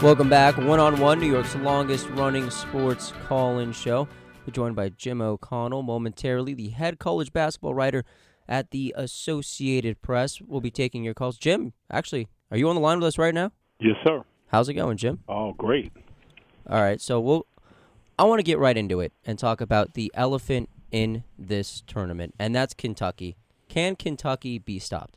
Welcome back. One on one, New York's longest running sports call in show. We're joined by Jim O'Connell momentarily, the head college basketball writer at the Associated Press. We'll be taking your calls. Jim, actually, are you on the line with us right now? Yes, sir. How's it going, Jim? Oh, great. All right, so we'll. I want to get right into it and talk about the elephant in this tournament, and that's Kentucky. Can Kentucky be stopped?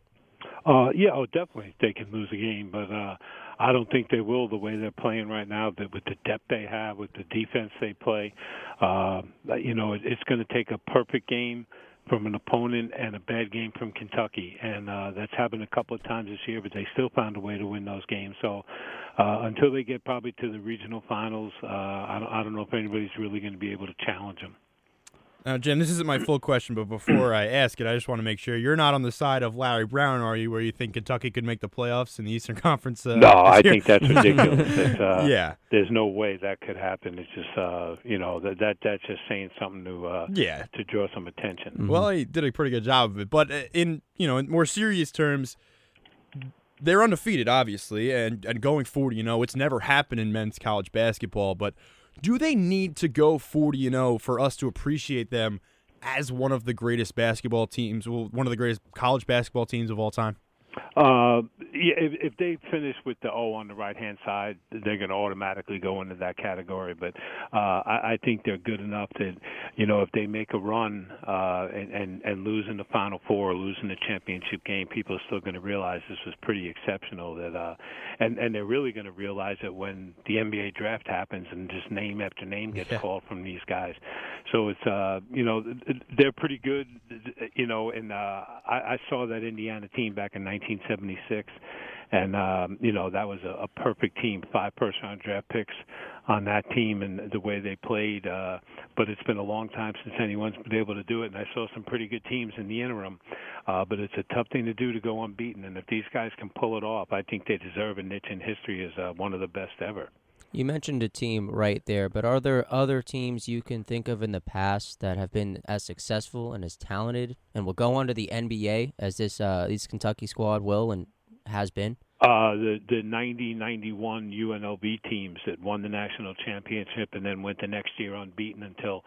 Uh, yeah, oh, definitely they can lose a game, but uh, I don't think they will the way they're playing right now. That with the depth they have, with the defense they play, uh, you know, it, it's going to take a perfect game from an opponent and a bad game from Kentucky, and uh, that's happened a couple of times this year. But they still found a way to win those games. So uh, until they get probably to the regional finals, uh, I, don't, I don't know if anybody's really going to be able to challenge them. Now, Jim, this isn't my full question, but before I ask it, I just want to make sure you're not on the side of Larry Brown, are you, where you think Kentucky could make the playoffs in the Eastern Conference? Uh, no, I think that's ridiculous. uh, yeah, there's no way that could happen. It's just, uh, you know, that, that that's just saying something to, uh, yeah, to draw some attention. Mm-hmm. Well, he did a pretty good job of it, but uh, in you know, in more serious terms, they're undefeated, obviously, and and going forward, you know, it's never happened in men's college basketball, but. Do they need to go 40 and 0 for us to appreciate them as one of the greatest basketball teams, one of the greatest college basketball teams of all time? Uh, yeah, if, if they finish with the O on the right hand side, they're going to automatically go into that category. But uh, I, I think they're good enough that you know if they make a run uh, and, and and lose in the Final Four, or lose in the championship game, people are still going to realize this was pretty exceptional. That uh, and and they're really going to realize it when the NBA draft happens and just name after name gets yeah. called from these guys. So it's uh, you know they're pretty good. You know, and uh, I, I saw that Indiana team back in 19 1976, and um, you know that was a, a perfect team, five first-round draft picks on that team, and the way they played. Uh, but it's been a long time since anyone's been able to do it, and I saw some pretty good teams in the interim. Uh, but it's a tough thing to do to go unbeaten, and if these guys can pull it off, I think they deserve a niche in history as uh, one of the best ever. You mentioned a team right there, but are there other teams you can think of in the past that have been as successful and as talented and will go on to the NBA as this uh, this Kentucky squad will and has been? Uh, the the 90 91 UNLV teams that won the national championship and then went the next year unbeaten until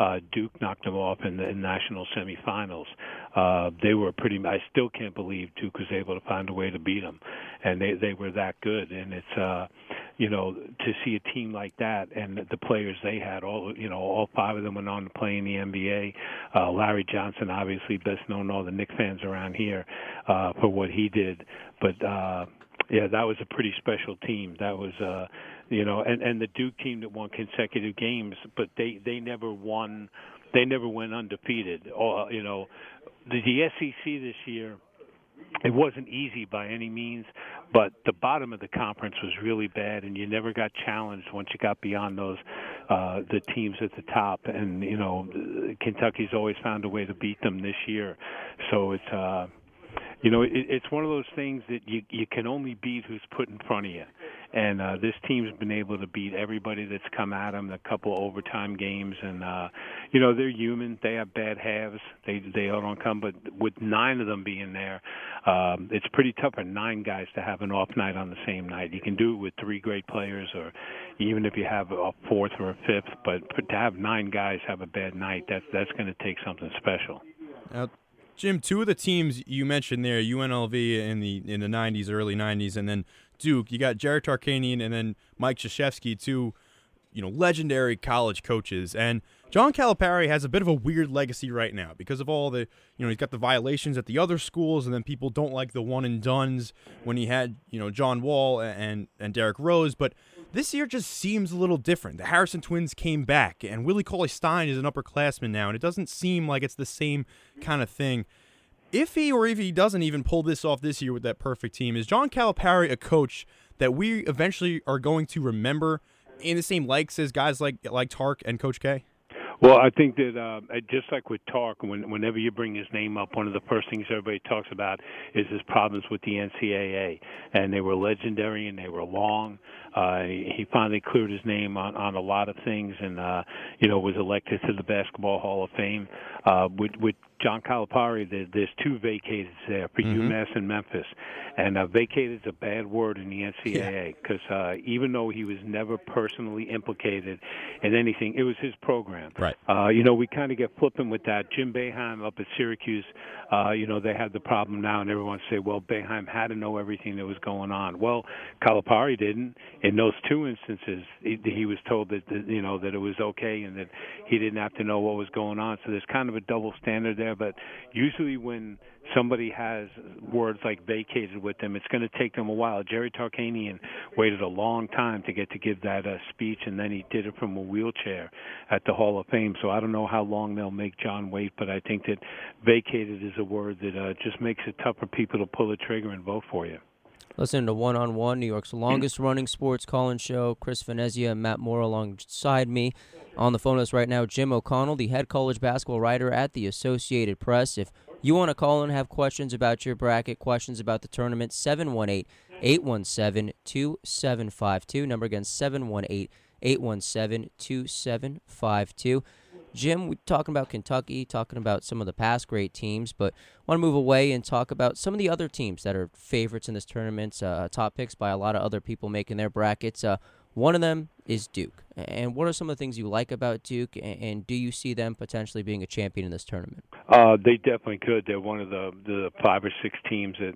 uh, Duke knocked them off in the in national semifinals. Uh, they were pretty. I still can't believe Duke was able to find a way to beat them, and they they were that good. And it's uh, you know to see a team like that and the players they had. All you know, all five of them went on to play in the NBA. Uh, Larry Johnson, obviously best known to all the Knick fans around here uh, for what he did, but. uh yeah, that was a pretty special team. That was, uh, you know, and and the Duke team that won consecutive games, but they they never won. They never went undefeated. Or you know, the, the SEC this year. It wasn't easy by any means, but the bottom of the conference was really bad, and you never got challenged once you got beyond those uh, the teams at the top. And you know, Kentucky's always found a way to beat them this year. So it's uh, you know, it, it's one of those things that you you can only beat who's put in front of you. And uh, this team's been able to beat everybody that's come at them. A couple overtime games, and uh, you know they're human. They have bad halves. They they all don't come, but with nine of them being there, um, it's pretty tough for nine guys to have an off night on the same night. You can do it with three great players, or even if you have a fourth or a fifth. But to have nine guys have a bad night, that's that's going to take something special. Now, Jim, two of the teams you mentioned there, UNLV in the in the '90s, early '90s, and then Duke. You got Jerry Tarkanian and then Mike Krzyzewski, two, you know, legendary college coaches. And John Calipari has a bit of a weird legacy right now because of all the, you know, he's got the violations at the other schools, and then people don't like the one and dones when he had, you know, John Wall and and Derrick Rose, but this year just seems a little different. The Harrison twins came back, and Willie Cauley Stein is an upperclassman now, and it doesn't seem like it's the same kind of thing. If he or if he doesn't even pull this off this year with that perfect team, is John Calipari a coach that we eventually are going to remember in the same likes as guys like like Tark and Coach K? Well, I think that uh, just like with Tark, when, whenever you bring his name up, one of the first things everybody talks about is his problems with the NCAA, and they were legendary and they were long. Uh, he finally cleared his name on, on a lot of things, and uh, you know was elected to the Basketball Hall of Fame. Uh, with, with John Calipari, there, there's two vacated there for Mhm. UMass and Memphis, and uh, vacated is a bad word in the NCAA because uh, even though he was never personally implicated in anything, it was his program. Right. Uh, you know, we kind of get flippant with that. Jim Boeheim up at Syracuse, uh, you know, they have the problem now, and everyone say, well, Boeheim had to know everything that was going on. Well, Calipari didn't. In those two instances, he, he was told that, that you know that it was okay and that he didn't have to know what was going on. So there's kind of a double standard there. But usually when somebody has words like vacated with them, it's going to take them a while. Jerry Tarkanian waited a long time to get to give that uh, speech, and then he did it from a wheelchair at the Hall of Fame. So I don't know how long they'll make John wait, but I think that vacated is a word that uh, just makes it tough for people to pull the trigger and vote for you. Listen to One on One, New York's mm. longest running sports call-in show. Chris Venezia and Matt Moore alongside me. On the phone with us right now, Jim O'Connell, the head college basketball writer at the Associated Press. If you want to call and have questions about your bracket, questions about the tournament, 718 817 2752. Number again, 718 817 2752. Jim, we're talking about Kentucky, talking about some of the past great teams, but want to move away and talk about some of the other teams that are favorites in this tournament, uh, top picks by a lot of other people making their brackets. Uh, one of them is Duke. And what are some of the things you like about Duke, and, and do you see them potentially being a champion in this tournament? Uh, they definitely could. They're one of the the five or six teams that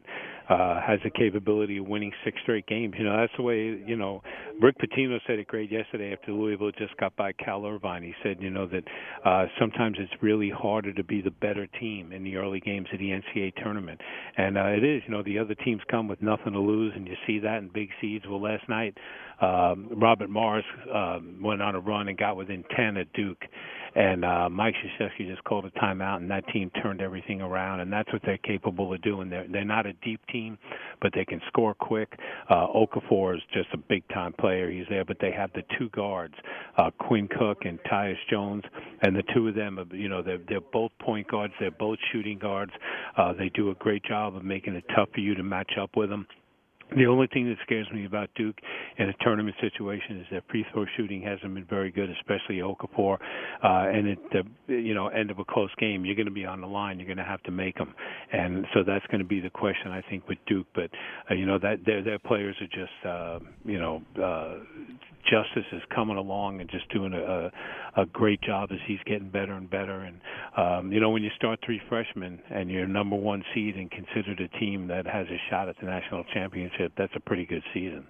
uh, has the capability of winning six straight games. You know, that's the way. You know, Rick Pitino said it great yesterday after Louisville just got by Cal Irvine. He said, you know, that uh, sometimes it's really harder to be the better team in the early games of the NCAA tournament, and uh, it is. You know, the other teams come with nothing to lose, and you see that in big seeds. Well, last night, um, Robert Morris um, went on a run and got within ten at Duke and uh, Mike Krzyzewski just called a timeout, and that team turned everything around, and that's what they're capable of doing. They're they're not a deep team, but they can score quick. Uh, Okafor is just a big time player. He's there, but they have the two guards, uh, Quinn Cook and Tyus Jones, and the two of them, you know, they're they're both point guards. They're both shooting guards. Uh, they do a great job of making it tough for you to match up with them. The only thing that scares me about Duke in a tournament situation is that free throw shooting hasn't been very good, especially Okafor. Uh, and at the you know end of a close game, you're going to be on the line. You're going to have to make them, and so that's going to be the question I think with Duke. But uh, you know that their their players are just uh, you know uh, Justise is coming along and just doing a, a, a great job as he's getting better and better. And um, you know, when you start three freshmen and you're number one seed and considered a team that has a shot at the national championship, that's a pretty good season.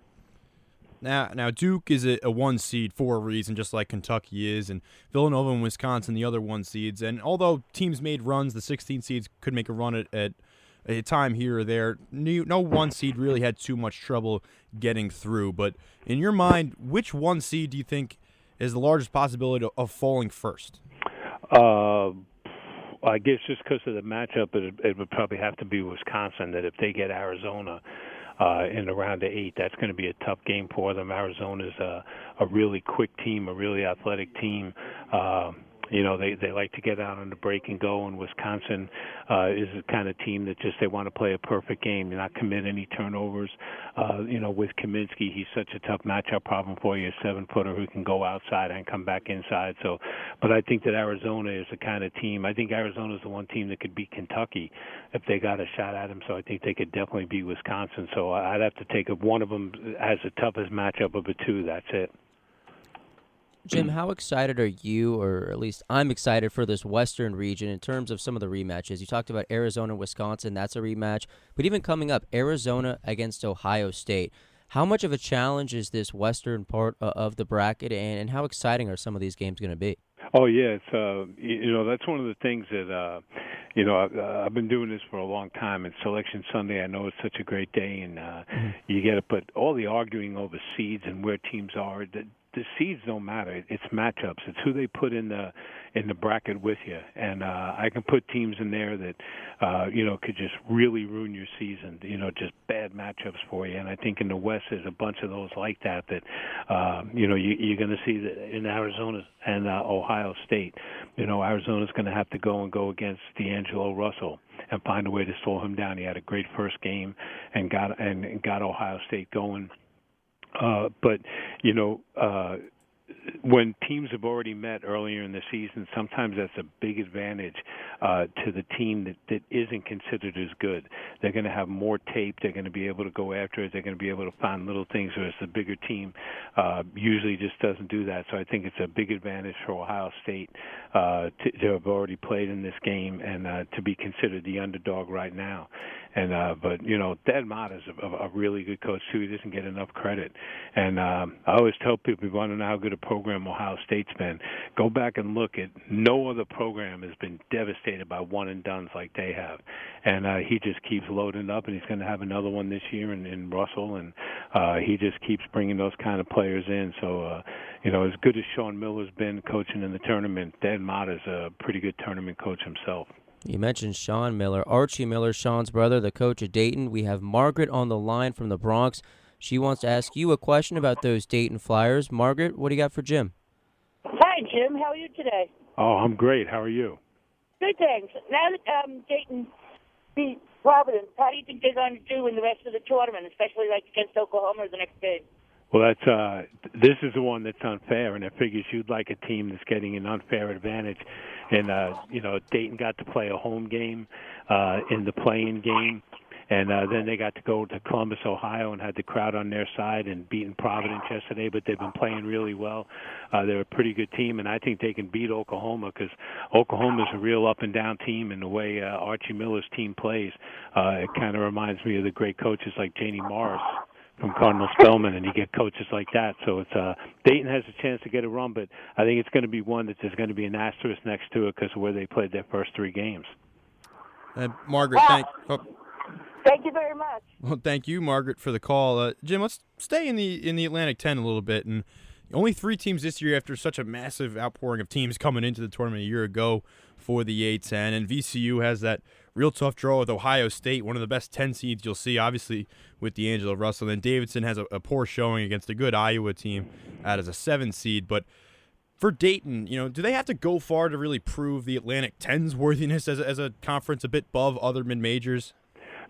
Now, now Duke is a, a, one seed for a reason, just like Kentucky is, and Villanova and Wisconsin, the other one seeds. And although teams made runs, the 16 seeds could make a run at, at a time here or there. No one seed really had too much trouble getting through. But in your mind, which one seed do you think is the largest possibility of falling first? Uh, I guess just because of the matchup, it, it would probably have to be Wisconsin. That if they get Arizona uh, in the round of eight, that's going to be a tough game for them. Arizona's a, a really quick team, a really athletic team. Uh, you know they they like to get out on the break and go and Wisconsin uh is the kind of team that just they want to play a perfect game. Not commit any turnovers. Uh you know with Kaminsky he's such a tough matchup problem for you a seven footer who can go outside and come back inside. So but I think that Arizona is the kind of team I think Arizona is the one team that could beat Kentucky if they got a shot at them. So I think they could definitely beat Wisconsin. So I'd have to take one of them has the toughest matchup of the two. That's it Jim, how excited are you, or at least I'm excited for this Western region in terms of some of the rematches? You talked about Arizona, Wisconsin, that's a rematch. But even coming up, Arizona against Ohio State. How much of a challenge is this Western part of the bracket, and, and how exciting are some of these games going to be? Oh yeah, it's uh, you know that's one of the things that uh, you know I've, uh, I've been doing this for a long time. And Selection Sunday, I know it's such a great day, and uh, mm-hmm. you get to put all the arguing over seeds and where teams are, that the seeds don't matter. It's matchups. It's who they put in the in the bracket with you. And uh, I can put teams in there that uh, you know could just really ruin your season. You know, just bad matchups for you. And I think in the West there's a bunch of those like that. That uh, you know you, you're going to see that in Arizona and uh, Ohio State. You know, Arizona's going to have to go and go against D'Angelo Russell and find a way to slow him down. He had a great first game and got and got Ohio State going uh, but you know, uh, when teams have already met earlier in the season, sometimes that's a big advantage uh, to the team that, that isn't considered as good. They're going to have more tape. They're going to be able to go after it. They're going to be able to find little things, whereas the bigger team uh, usually just doesn't do that. So I think it's a big advantage for Ohio State uh, to, to have already played in this game and uh, to be considered the underdog right now. And uh, but you know, Thad Matta is a, a really good coach too. He doesn't get enough credit. And um, I always tell people, if you want to know how good a program Ohio State's been, go back and look at no other program has been devastated by one and dones like they have. And uh, he just keeps loading up, and he's going to have another one this year in, in Russell, and uh, he just keeps bringing those kind of players in. So. uh you know, as good as Sean Miller's been coaching in the tournament, Thad Matta's a pretty good tournament coach himself. You mentioned Sean Miller, Archie Miller, Sean's brother, the coach at Dayton. We have Margaret on the line from the Bronx. She wants to ask you a question about those Dayton Flyers. Margaret, what do you got for Jim? Hi, Jim. How are you today? Oh, I'm great. How are you? Good, thanks. Now that um, Dayton beat Providence, how do you think they're going to do in the rest of the tournament, especially like against Oklahoma the next game? Well, that's uh, this is the one that's unfair, and it figures you'd like a team that's getting an unfair advantage. And uh, you know, Dayton got to play a home game uh, in the play-in game, and uh, then they got to go to Columbus, Ohio, and had the crowd on their side and beaten Providence yesterday. But they've been playing really well. Uh, they're a pretty good team, and I think they can beat Oklahoma because Oklahoma's a real up and down team, and the way uh, Archie Miller's team plays, uh, it kind of reminds me of the great coaches like Janie Morris from Cardinal Spellman, and you get coaches like that. So it's uh, Dayton has a chance to get a run, but I think it's going to be one that there's going to be an asterisk next to it because of where they played their first three games. Uh, Margaret, thank. Oh. Thank you very much. Well, thank you, Margaret, for the call. Uh, Jim, let's stay in the in the Atlantic Ten a little bit, and only three teams this year after such a massive outpouring of teams coming into the tournament a year ago for the A10, and VCU has that real tough draw with Ohio State, one of the best 10 seeds you'll see, obviously, with D'Angelo Russell. And Davidson has a, a poor showing against a good Iowa team out as a seven seed. But for Dayton, you know, do they have to go far to really prove the Atlantic 10's worthiness as as a conference a bit above other mid majors?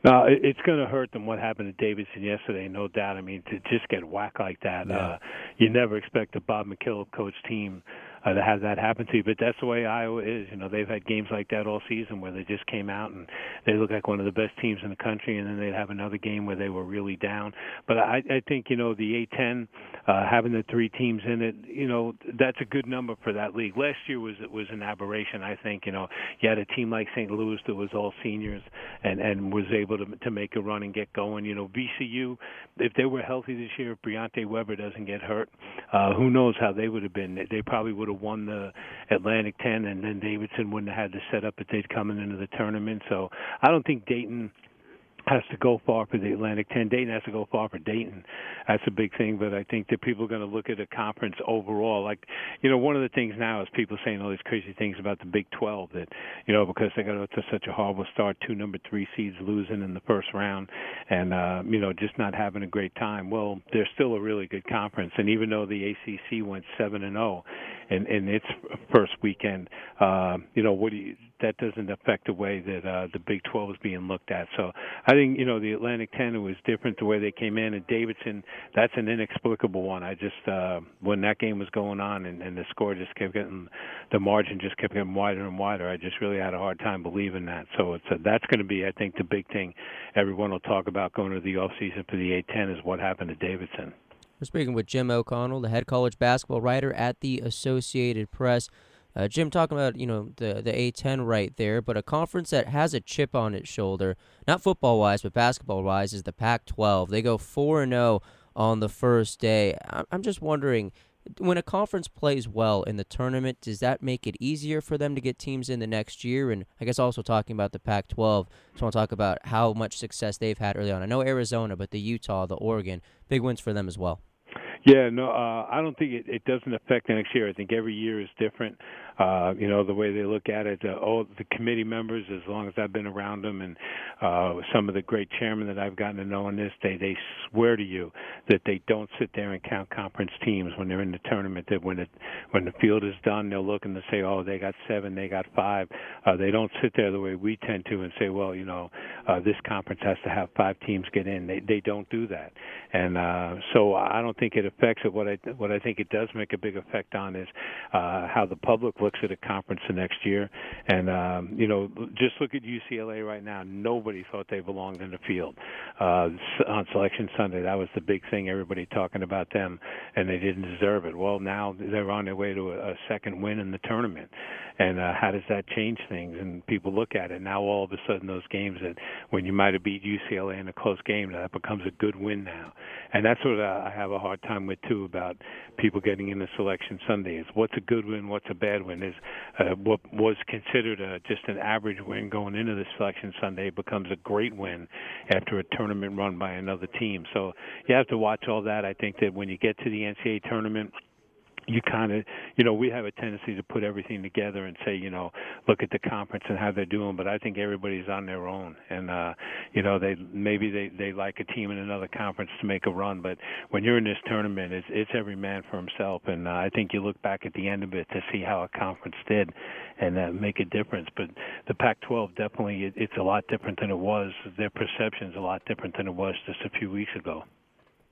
No, it's going to hurt them what happened to Davidson yesterday, no doubt. I mean, to just get whacked like that, yeah. uh, you never expect a Bob McKillop coach team uh, to have that happen to you. But that's the way Iowa is. You know, they've had games like that all season where they just came out and they look like one of the best teams in the country, and then they'd have another game where they were really down. But I, I think you know the A10 uh, having the three teams in it, you know, that's a good number for that league. Last year was was an aberration. I think you know you had a team like St. Louis that was all seniors and and was able to to make a run and get going. You know, VCU, if they were healthy this year, if Briante Weber doesn't get hurt, uh, who knows how they would have been? They probably would have have won the Atlantic 10, and then Davidson wouldn't have had the setup that they'd coming into the tournament. So I don't think Dayton has to go far for the Atlantic 10. Dayton has to go far for Dayton. That's a big thing, but I think that people are going to look at the conference overall. Like, you know, one of the things now is people saying all these crazy things about the Big 12 that, you know, because they got to such a horrible start, two number three seeds losing in the first round and, uh, you know, just not having a great time. Well, they're still a really good conference. And even though the ACC went 7 and 0 in, in its first weekend, uh, you know, what do you, that doesn't affect the way that uh, the Big 12 is being looked at. So I think you know the Atlantic 10 was different the way they came in, and Davidson that's an inexplicable one. I just uh, when that game was going on and, and the score just kept getting the margin just kept getting wider and wider. I just really had a hard time believing that. So it's a, that's going to be I think the big thing everyone will talk about going to the off season for the A10 is what happened to Davidson. We're speaking with Jim O'Connell, the head college basketball writer at the Associated Press. Uh, Jim talking about you know the the A10 right there, but a conference that has a chip on its shoulder, not football wise, but basketball wise, is the Pac-12. They go four and zero on the first day. I'm just wondering, when a conference plays well in the tournament, does that make it easier for them to get teams in the next year? And I guess also talking about the Pac-12, just want to talk about how much success they've had early on. I know Arizona, but the Utah, the Oregon, big wins for them as well. Yeah, no, uh, I don't think it, it doesn't affect the next year. I think every year is different. Uh, you know, the way they look at it. Uh, all the committee members, as long as I've been around them, and uh, some of the great chairmen that I've gotten to know in this, they they swear to you that they don't sit there and count conference teams when they're in the tournament. That when it when the field is done, they'll look and they say, oh, they got seven, they got five. Uh, they don't sit there the way we tend to and say, well, you know, uh, this conference has to have five teams get in. They they don't do that, and uh, so I don't think it affects it. What I what I think it does make a big effect on is uh, how the public looks at a conference the next year. And um, you know, just look at UCLA right now. Nobody thought they belonged in the field uh, on Selection Sunday. That was the big thing. Everybody talking about them, and they didn't deserve it. Well, now they're on their way to a, a second win in the tournament. And uh, how does that change things? And people look at it now. All of a sudden, those games that when you might have beat UCLA in a close game, that becomes a good win now. And that's what uh, I have a hard time with too about people getting into Selection Sunday. Is what's a good win, what's a bad win? Is uh, what was considered a, just an average win going into the Selection Sunday becomes a great win after a tournament run by another team. So you have to watch all that. I think that when you get to the NCAA tournament you kind of, you know, we have a tendency to put everything together and say, you know, look at the conference and how they're doing, but I think everybody's on their own, and uh, you know, they maybe they they like a team in another conference to make a run, but when you're in this tournament, it's it's every man for himself, and uh, I think you look back at the end of it to see how a conference did, and uh, make a difference. But the Pac-12 definitely, it, it's a lot different than it was. Their perception's a lot different than it was just a few weeks ago.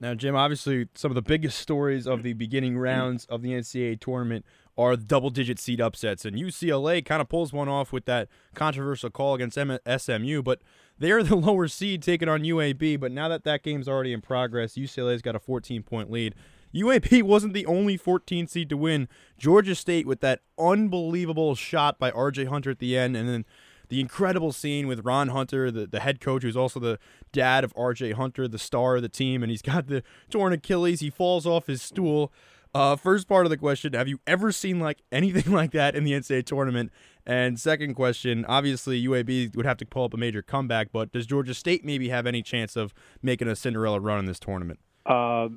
Now, Jim, obviously, some of the biggest stories of the beginning rounds of the NCAA tournament are double digit seed upsets. And UCLA kind of pulls one off with that controversial call against SMU, but they're the lower seed taking on UAB. But now that that game's already in progress, UCLA's got a 14 point lead. UAB wasn't the only 14 seed to win. Georgia State with that unbelievable shot by RJ Hunter at the end, and then the incredible scene with Ron Hunter, the, the head coach, who's also the dad of RJ Hunter, the star of the team, and he's got the torn Achilles. He falls off his stool. Uh, first part of the question: Have you ever seen like anything like that in the NCAA tournament? And second question: Obviously, UAB would have to pull up a major comeback, but does Georgia State maybe have any chance of making a Cinderella run in this tournament? Uh,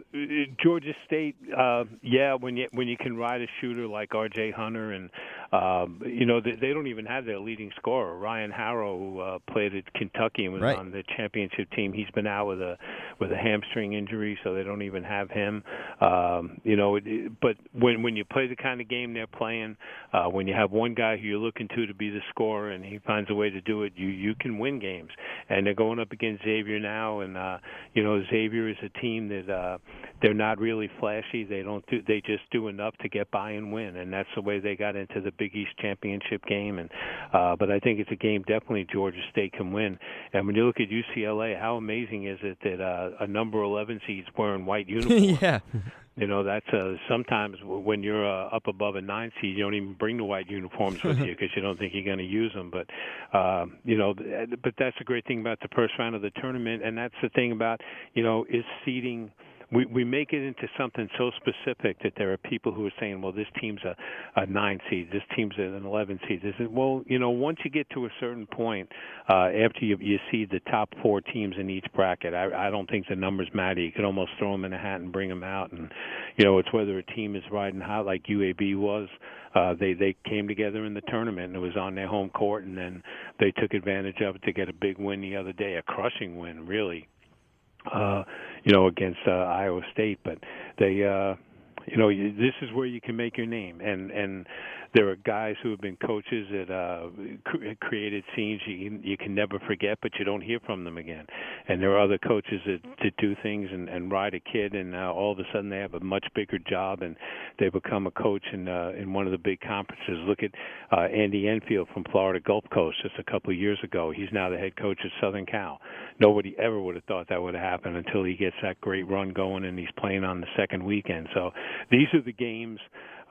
Georgia State, uh, yeah, when you when you can ride a shooter like R.J. Hunter, and um, you know they, they don't even have their leading scorer Ryan Harrow, who uh, played at Kentucky and was right. on the championship team. He's been out with a with a hamstring injury, so they don't even have him. Um, you know, it, but when when you play the kind of game they're playing, uh, when you have one guy who you're looking to to be the scorer and he finds a way to do it, you you can win games. And they're going up against Xavier now, and uh, you know Xavier is a team that uh, they're not really flashy. They don't do. They just do enough to get by and win, and that's the way they got into the Big East championship game. And uh, but I think it's a game definitely Georgia State can win. And when you look at UCLA, how amazing is it that uh, a number 11 seed's wearing white uniforms? yeah. You know, that's uh, sometimes when you're uh, up above a nine seed, you don't even bring the white uniforms with you because you don't think you're going to use them. But uh, you know, but that's the great thing about the first round of the tournament, and that's the thing about you know is seeding we we make it into something so specific that there are people who are saying, well, this team's a, a nine seed, this team's an eleven seed. This is well, you know, once you get to a certain point, uh, after you you see the top four teams in each bracket, I, I don't think the numbers matter. You could almost throw them in a hat and bring them out, and you know, it's whether a team is riding hot like UAB was. Uh, they they came together in the tournament and it was on their home court, and then they took advantage of it to get a big win the other day, a crushing win, really uh, you know, against uh, Iowa State. But they, uh, you know, you, this is where you can make your name, and and there are guys who have been coaches that uh, cr- created scenes you you can never forget, but you don't hear from them again. And there are other coaches that, that do things and, and ride a kid, and uh, all of a sudden they have a much bigger job, and they become a coach in uh, in one of the big conferences. Look at uh, Andy Enfield from Florida Gulf Coast just a couple of years ago. He's now the head coach at Southern Cal. Nobody ever would have thought that would have happened until he gets that great run going, and he's playing on the second weekend. So these are the games.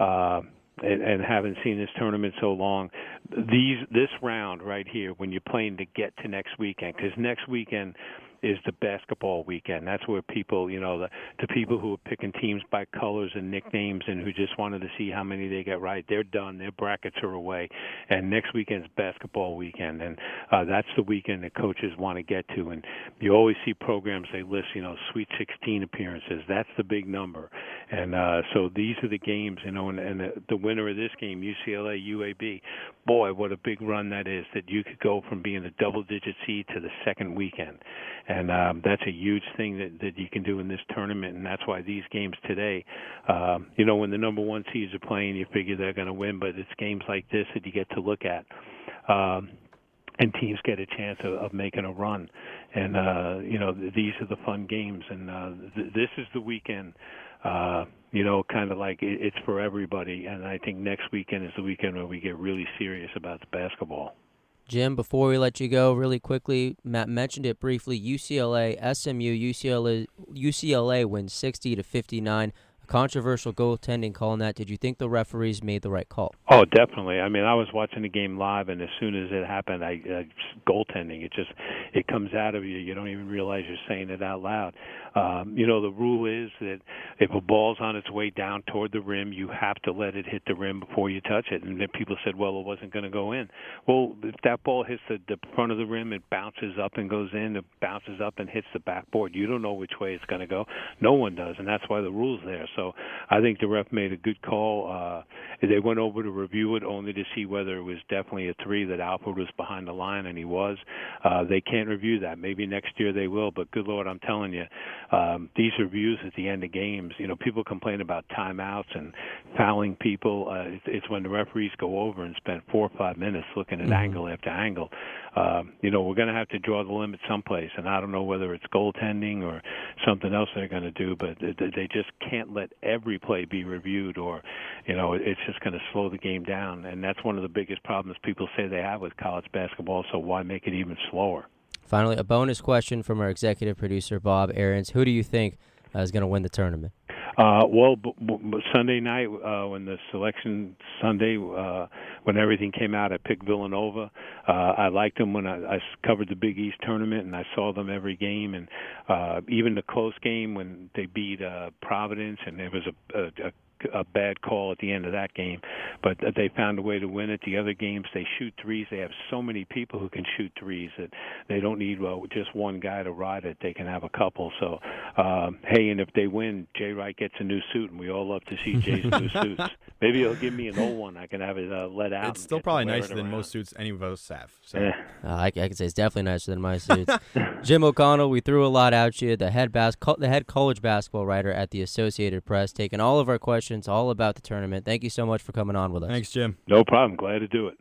Uh, and, and haven't seen this tournament so long. These this round right here, when you're playing to get to next weekend, because next weekend is the basketball weekend. That's where people, you know, the the people who are picking teams by colors and nicknames and who just wanted to see how many they get right, they're done. Their brackets are away, and next weekend's basketball weekend, and uh, that's the weekend that coaches want to get to. And you always see programs they list, you know, Sweet 16 appearances. That's the big number, and uh, so these are the games, you know, and, and the, the winner of this game, UCLA UAB. Boy, what a big run that is! That you could go from being a double-digit seed to the second weekend, and um, that's a huge thing that that you can do in this tournament, and that's why these games today, um, you know, when the number one seeds are playing, you figure they're going to win, but it's games like this that you get to look at. Um, and teams get a chance of, of making a run. And uh, you know, th- these are the fun games, and uh, th- this is the weekend. Uh, you know, kind of like it, it's for everybody. And I think next weekend is the weekend where we get really serious about the basketball. Jim, before we let you go, really quickly, Matt mentioned it briefly. UCLA, SMU, UCLA, UCLA wins sixty to fifty nine. A controversial goaltending call in that. Did you think the referees made the right call? Oh, definitely. I mean, I was watching the game live, and as soon as it happened, I uh, goaltending. It just it comes out of you. You don't even realize you're saying it out loud. Um, you know, the rule is that if a ball's on its way down toward the rim, you have to let it hit the rim before you touch it. And then people said, well, it wasn't going to go in. Well, if that ball hits the, the front of the rim, it bounces up and goes in. It bounces up and hits the backboard. You don't know which way it's going to go. No one does, and that's why the rule's there. So I think the ref made a good call. Uh, they went over to review it only to see whether it was definitely a three that Alford was behind the line, and he was. Uh, they can't review that. Maybe next year they will, but good Lord, I'm telling you, um, these reviews at the end of games, you know, people complain about timeouts and fouling people. Uh, it's, it's when the referees go over and spend four or five minutes looking at mm-hmm. angle after angle. Um, you know, we're going to have to draw the limit someplace, and I don't know whether it's goaltending or something else they're going to do, but they just can't let every play be reviewed, or you know, it's just going to slow the game down, and that's one of the biggest problems people say they have with college basketball. So why make it even slower? Finally, a bonus question from our executive producer Bob Aarons. Who do you think uh, is going to win the tournament? Uh, well, b- b- Sunday night uh, when the selection Sunday uh, when everything came out, I picked Villanova. Uh, I liked them when I, I covered the Big East tournament, and I saw them every game, and uh, even the close game when they beat uh, Providence, and it was a, a, a a bad call at the end of that game, but they found a way to win it. The other games, they shoot threes. They have so many people who can shoot threes that they don't need well, just one guy to ride it. They can have a couple. So, um, hey, and if they win, Jay Wright gets a new suit, and we all love to see Jay's new suits. Maybe he'll give me an old one. I can have it uh, let out. It's still probably nicer than most suits any of us have. So. Uh, I, I can say it's definitely nicer than my suits. Jim O'Connell, we threw a lot out you. The head bas- the head college basketball writer at the Associated Press, taking all of our questions all about the tournament. Thank you so much for coming on with us. Thanks, Jim. No problem. Glad to do it.